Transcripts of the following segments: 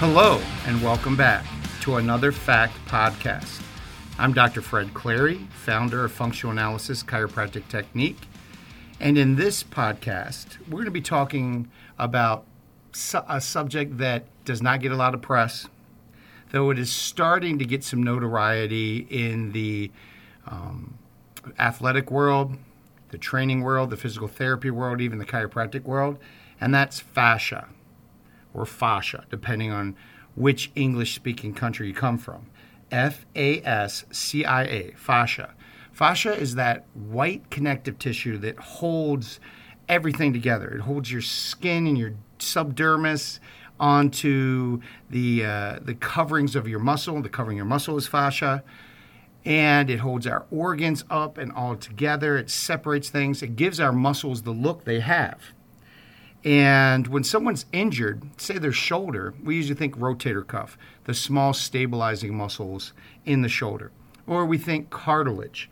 Hello, and welcome back to another Fact Podcast. I'm Dr. Fred Clary, founder of Functional Analysis Chiropractic Technique. And in this podcast, we're going to be talking about a subject that does not get a lot of press, though it is starting to get some notoriety in the um, athletic world, the training world, the physical therapy world, even the chiropractic world, and that's fascia or fascia, depending on which English speaking country you come from. F A S C I A, fascia. Fascia is that white connective tissue that holds everything together. It holds your skin and your subdermis onto the uh, the coverings of your muscle. The covering your muscle is fascia, and it holds our organs up and all together. It separates things. It gives our muscles the look they have. And when someone's injured, say their shoulder, we usually think rotator cuff, the small stabilizing muscles in the shoulder. Or we think cartilage,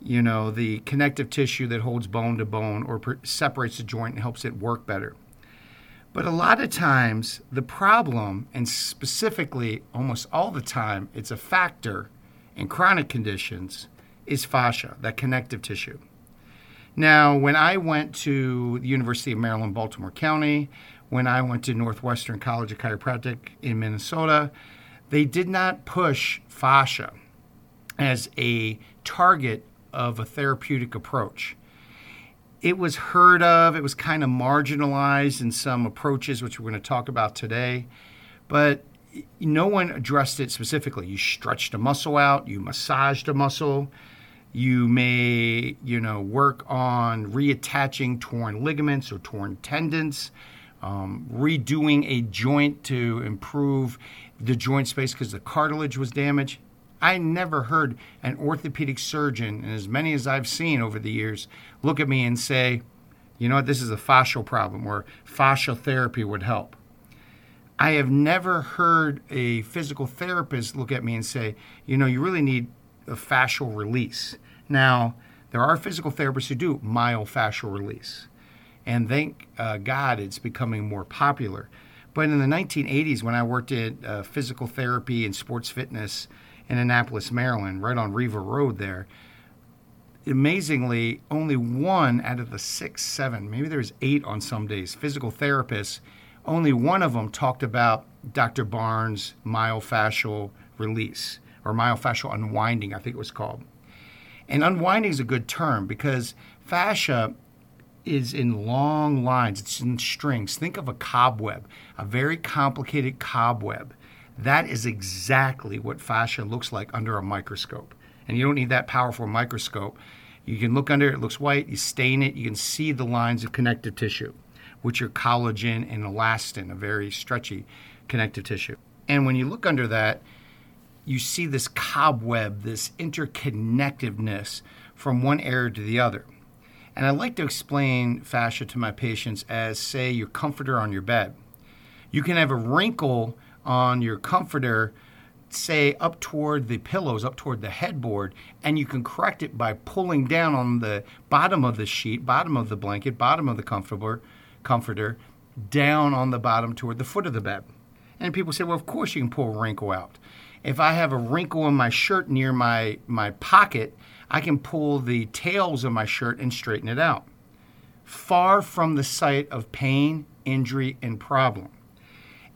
you know, the connective tissue that holds bone to bone or per- separates the joint and helps it work better. But a lot of times, the problem, and specifically almost all the time, it's a factor in chronic conditions, is fascia, that connective tissue. Now, when I went to the University of Maryland, Baltimore County, when I went to Northwestern College of Chiropractic in Minnesota, they did not push fascia as a target of a therapeutic approach. It was heard of, it was kind of marginalized in some approaches, which we're going to talk about today, but no one addressed it specifically. You stretched a muscle out, you massaged a muscle, you may, you know, work on reattaching torn ligaments or torn tendons, um, redoing a joint to improve the joint space because the cartilage was damaged. I never heard an orthopedic surgeon, and as many as I've seen over the years, look at me and say, you know what, this is a fascial problem or fascial therapy would help. I have never heard a physical therapist look at me and say, you know, you really need a fascial release. Now, there are physical therapists who do myofascial release, and thank uh, God it's becoming more popular. But in the 1980s, when I worked at uh, physical therapy and sports fitness in Annapolis, Maryland, right on Riva Road there, amazingly, only one out of the six, seven, maybe there's eight on some days, physical therapists, only one of them talked about Dr. Barnes' myofascial release or myofascial unwinding, I think it was called. And unwinding is a good term because fascia is in long lines, it's in strings. Think of a cobweb, a very complicated cobweb. That is exactly what fascia looks like under a microscope. And you don't need that powerful microscope. You can look under it, it looks white, you stain it, you can see the lines of connective tissue, which are collagen and elastin, a very stretchy connective tissue. And when you look under that, you see this cobweb, this interconnectedness from one area to the other. And I like to explain fascia to my patients as, say, your comforter on your bed. You can have a wrinkle on your comforter, say, up toward the pillows, up toward the headboard, and you can correct it by pulling down on the bottom of the sheet, bottom of the blanket, bottom of the comforter, comforter down on the bottom toward the foot of the bed. And people say, well, of course you can pull a wrinkle out if I have a wrinkle in my shirt near my, my pocket, I can pull the tails of my shirt and straighten it out. Far from the site of pain, injury, and problem.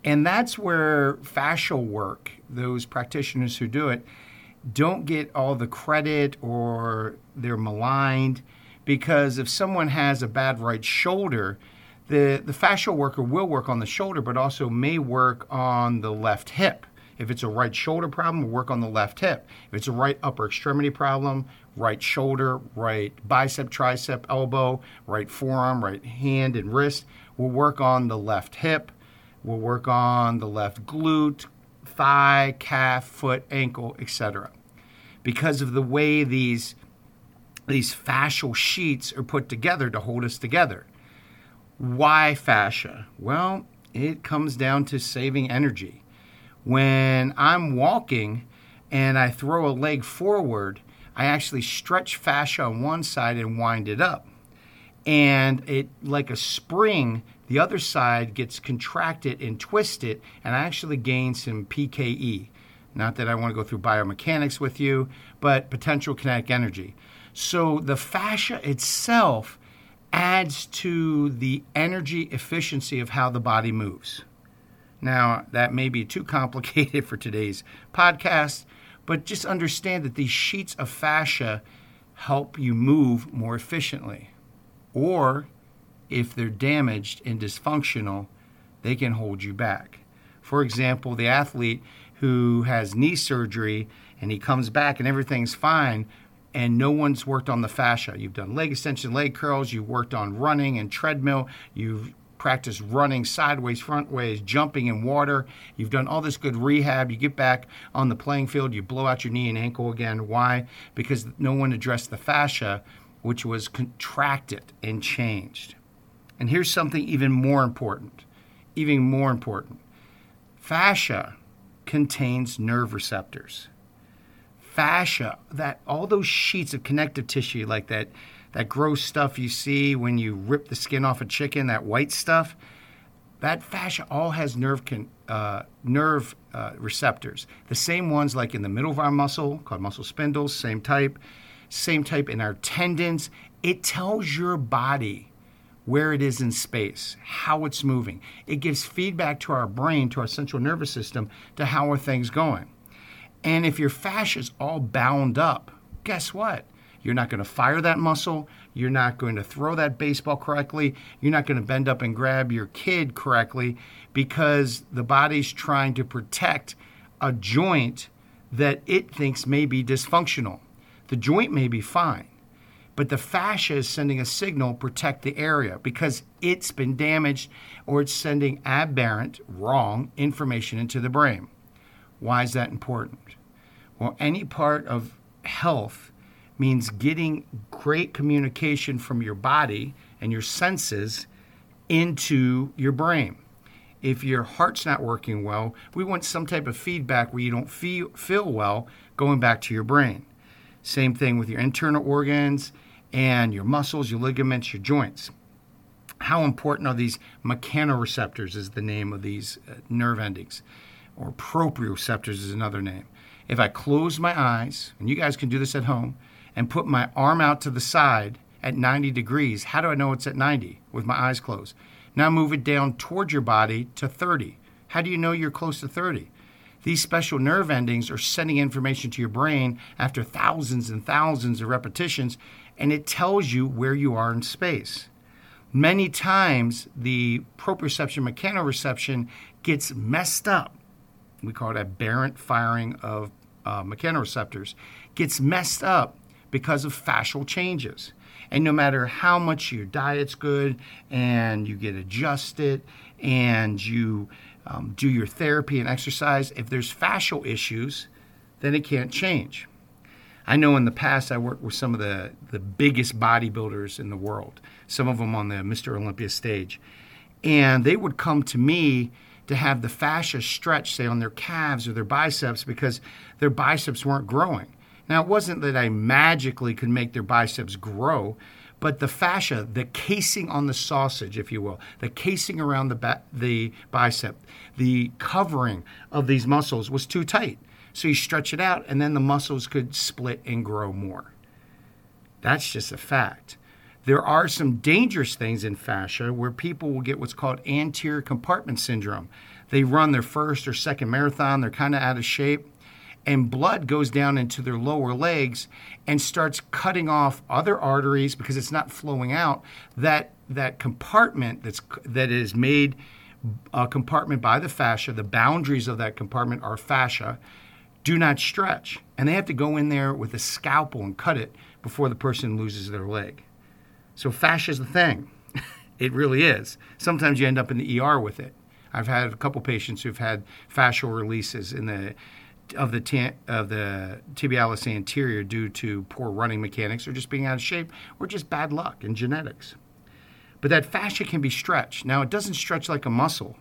And that's where fascial work, those practitioners who do it, don't get all the credit or they're maligned because if someone has a bad right shoulder, the, the fascial worker will work on the shoulder, but also may work on the left hip. If it's a right shoulder problem, we'll work on the left hip. If it's a right upper extremity problem, right shoulder, right bicep, tricep, elbow, right forearm, right hand and wrist, we'll work on the left hip. We'll work on the left glute, thigh, calf, foot, ankle, etc. Because of the way these these fascial sheets are put together to hold us together. Why fascia? Well, it comes down to saving energy when I'm walking and I throw a leg forward, I actually stretch fascia on one side and wind it up. And it, like a spring, the other side gets contracted and twisted, and I actually gain some PKE. Not that I want to go through biomechanics with you, but potential kinetic energy. So the fascia itself adds to the energy efficiency of how the body moves. Now, that may be too complicated for today's podcast, but just understand that these sheets of fascia help you move more efficiently. Or if they're damaged and dysfunctional, they can hold you back. For example, the athlete who has knee surgery and he comes back and everything's fine and no one's worked on the fascia. You've done leg extension, leg curls, you've worked on running and treadmill, you've practiced running sideways, front ways, jumping in water. You've done all this good rehab. You get back on the playing field, you blow out your knee and ankle again. Why? Because no one addressed the fascia, which was contracted and changed. And here's something even more important. Even more important. Fascia contains nerve receptors. Fascia, that all those sheets of connective tissue, like that, that gross stuff you see when you rip the skin off a chicken, that white stuff, that fascia all has nerve con, uh, nerve uh, receptors. The same ones like in the middle of our muscle, called muscle spindles, same type, same type in our tendons. It tells your body where it is in space, how it's moving. It gives feedback to our brain, to our central nervous system, to how are things going. And if your fascia is all bound up, guess what? You're not going to fire that muscle. You're not going to throw that baseball correctly. You're not going to bend up and grab your kid correctly because the body's trying to protect a joint that it thinks may be dysfunctional. The joint may be fine, but the fascia is sending a signal protect the area because it's been damaged or it's sending aberrant, wrong information into the brain. Why is that important? Well, any part of health means getting great communication from your body and your senses into your brain. If your heart's not working well, we want some type of feedback where you don't feel, feel well going back to your brain. Same thing with your internal organs and your muscles, your ligaments, your joints. How important are these mechanoreceptors, is the name of these uh, nerve endings, or proprioceptors is another name. If I close my eyes, and you guys can do this at home, and put my arm out to the side at 90 degrees, how do I know it's at 90 with my eyes closed? Now move it down towards your body to 30. How do you know you're close to 30? These special nerve endings are sending information to your brain after thousands and thousands of repetitions, and it tells you where you are in space. Many times, the proprioception mechanoreception gets messed up. We call it aberrant firing of uh, mechanoreceptors, gets messed up because of fascial changes. And no matter how much your diet's good and you get adjusted and you um, do your therapy and exercise, if there's fascial issues, then it can't change. I know in the past I worked with some of the, the biggest bodybuilders in the world, some of them on the Mr. Olympia stage. And they would come to me to have the fascia stretch, say, on their calves or their biceps because their biceps weren't growing. Now, it wasn't that I magically could make their biceps grow, but the fascia, the casing on the sausage, if you will, the casing around the, ba- the bicep, the covering of these muscles was too tight. So you stretch it out, and then the muscles could split and grow more. That's just a fact. There are some dangerous things in fascia where people will get what's called anterior compartment syndrome. They run their first or second marathon, they're kind of out of shape, and blood goes down into their lower legs and starts cutting off other arteries because it's not flowing out. That that compartment that's that is made a compartment by the fascia. The boundaries of that compartment are fascia. Do not stretch, and they have to go in there with a scalpel and cut it before the person loses their leg. So fascia is the thing. it really is. Sometimes you end up in the ER with it. I've had a couple patients who've had fascial releases in the of the t- of the tibialis anterior due to poor running mechanics or just being out of shape or just bad luck and genetics. But that fascia can be stretched. Now it doesn't stretch like a muscle.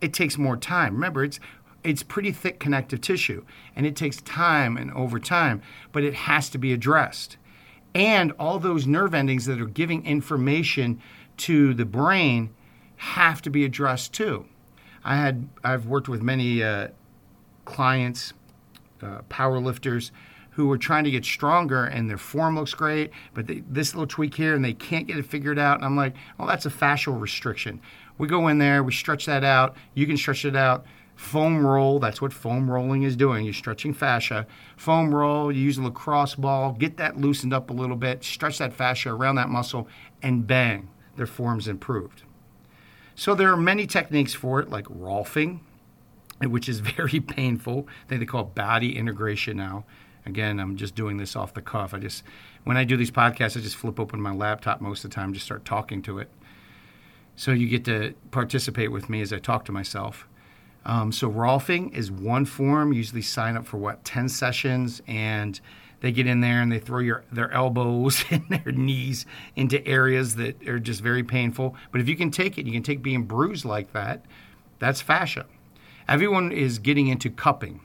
It takes more time. Remember, it's it's pretty thick connective tissue and it takes time and over time, but it has to be addressed. And all those nerve endings that are giving information to the brain have to be addressed too. I had I've worked with many uh, clients, uh, power lifters who are trying to get stronger and their form looks great, but they, this little tweak here and they can't get it figured out. And I'm like, oh, that's a fascial restriction. We go in there, we stretch that out. You can stretch it out. Foam roll, that's what foam rolling is doing. You're stretching fascia. Foam roll, you use a lacrosse ball, get that loosened up a little bit, stretch that fascia around that muscle, and bang, their form's improved. So there are many techniques for it, like Rolfing, which is very painful. I think they call it body integration now. Again, I'm just doing this off the cuff. I just when I do these podcasts, I just flip open my laptop most of the time, just start talking to it. So you get to participate with me as I talk to myself. Um, so Rolfing is one form. Usually sign up for what ten sessions, and they get in there and they throw your their elbows and their knees into areas that are just very painful. But if you can take it, you can take being bruised like that. That's fascia. Everyone is getting into cupping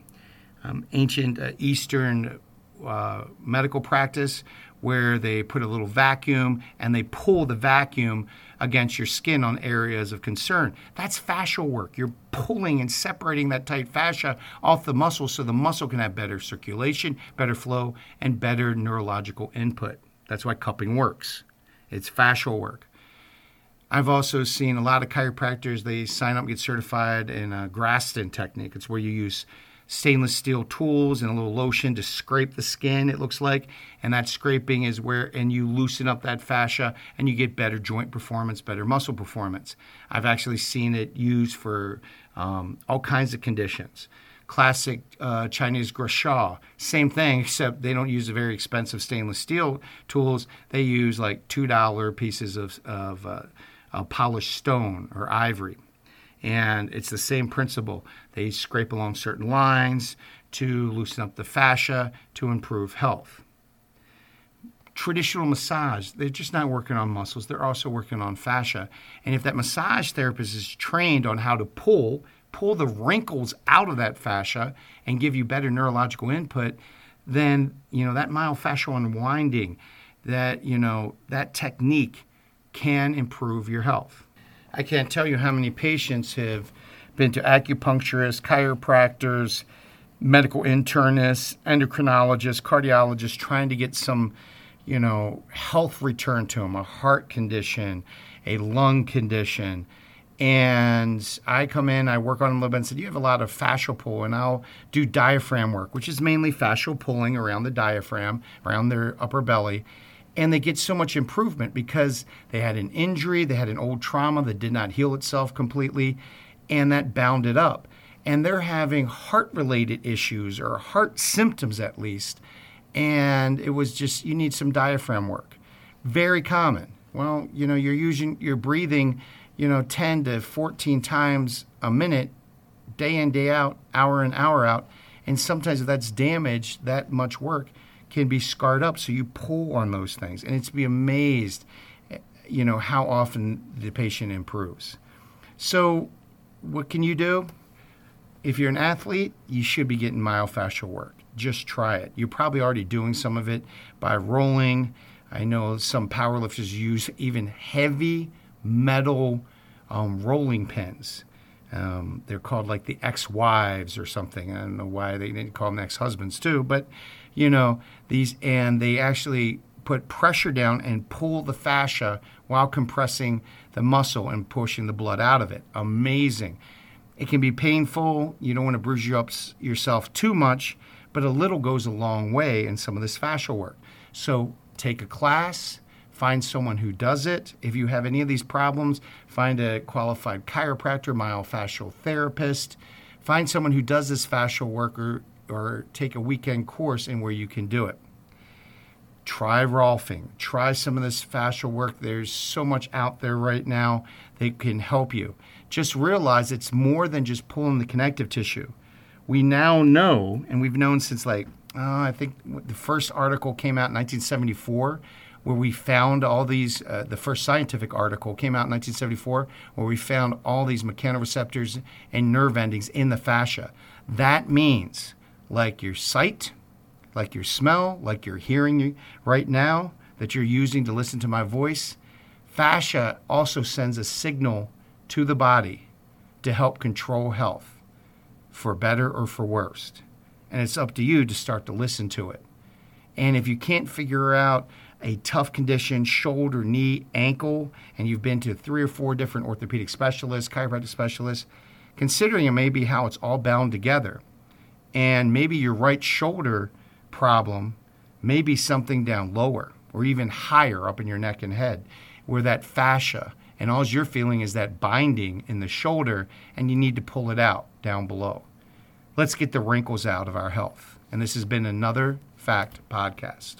um, ancient uh, Eastern uh, medical practice where they put a little vacuum and they pull the vacuum against your skin on areas of concern. That's fascial work. You're pulling and separating that tight fascia off the muscle so the muscle can have better circulation, better flow, and better neurological input. That's why cupping works. It's fascial work. I've also seen a lot of chiropractors, they sign up, get certified in a Graston technique. It's where you use stainless steel tools and a little lotion to scrape the skin, it looks like. And that scraping is where, and you loosen up that fascia and you get better joint performance, better muscle performance. I've actually seen it used for um, all kinds of conditions. Classic uh, Chinese gua sha, same thing, except they don't use the very expensive stainless steel tools. They use like $2 pieces of, of uh, polished stone or ivory and it's the same principle. They scrape along certain lines to loosen up the fascia to improve health. Traditional massage, they're just not working on muscles, they're also working on fascia. And if that massage therapist is trained on how to pull, pull the wrinkles out of that fascia and give you better neurological input, then, you know, that myofascial unwinding, that, you know, that technique can improve your health. I can't tell you how many patients have been to acupuncturists, chiropractors, medical internists, endocrinologists, cardiologists, trying to get some, you know, health return to them, a heart condition, a lung condition. And I come in, I work on them a little bit and said, You have a lot of fascial pull, and I'll do diaphragm work, which is mainly fascial pulling around the diaphragm, around their upper belly and they get so much improvement because they had an injury, they had an old trauma that did not heal itself completely, and that bound it up. And they're having heart related issues or heart symptoms at least. And it was just, you need some diaphragm work. Very common. Well, you know, you're using, you're breathing, you know, 10 to 14 times a minute, day in, day out, hour in, hour out. And sometimes if that's damaged, that much work, can be scarred up. So you pull on those things, and it's be amazed, you know, how often the patient improves. So, what can you do? If you're an athlete, you should be getting myofascial work. Just try it. You're probably already doing some of it by rolling. I know some powerlifters use even heavy metal um, rolling pins. Um, they're called like the ex-wives or something. I don't know why they didn't call them ex-husbands too, but you know these, and they actually put pressure down and pull the fascia while compressing the muscle and pushing the blood out of it. Amazing. It can be painful. You don't want to bruise you up yourself too much, but a little goes a long way in some of this fascial work. So take a class, find someone who does it. If you have any of these problems, find a qualified chiropractor, myofascial therapist. Find someone who does this fascial work or or take a weekend course in where you can do it. Try Rolfing. Try some of this fascial work. There's so much out there right now that can help you. Just realize it's more than just pulling the connective tissue. We now know, and we've known since like, uh, I think the first article came out in 1974 where we found all these, uh, the first scientific article came out in 1974, where we found all these mechanoreceptors and nerve endings in the fascia. That means like your sight, like your smell, like your hearing right now that you're using to listen to my voice. Fascia also sends a signal to the body to help control health for better or for worse. And it's up to you to start to listen to it. And if you can't figure out a tough condition, shoulder, knee, ankle, and you've been to three or four different orthopedic specialists, chiropractic specialists, considering it maybe how it's all bound together, and maybe your right shoulder problem may be something down lower or even higher up in your neck and head, where that fascia and all you're feeling is that binding in the shoulder, and you need to pull it out down below. Let's get the wrinkles out of our health. And this has been another Fact Podcast.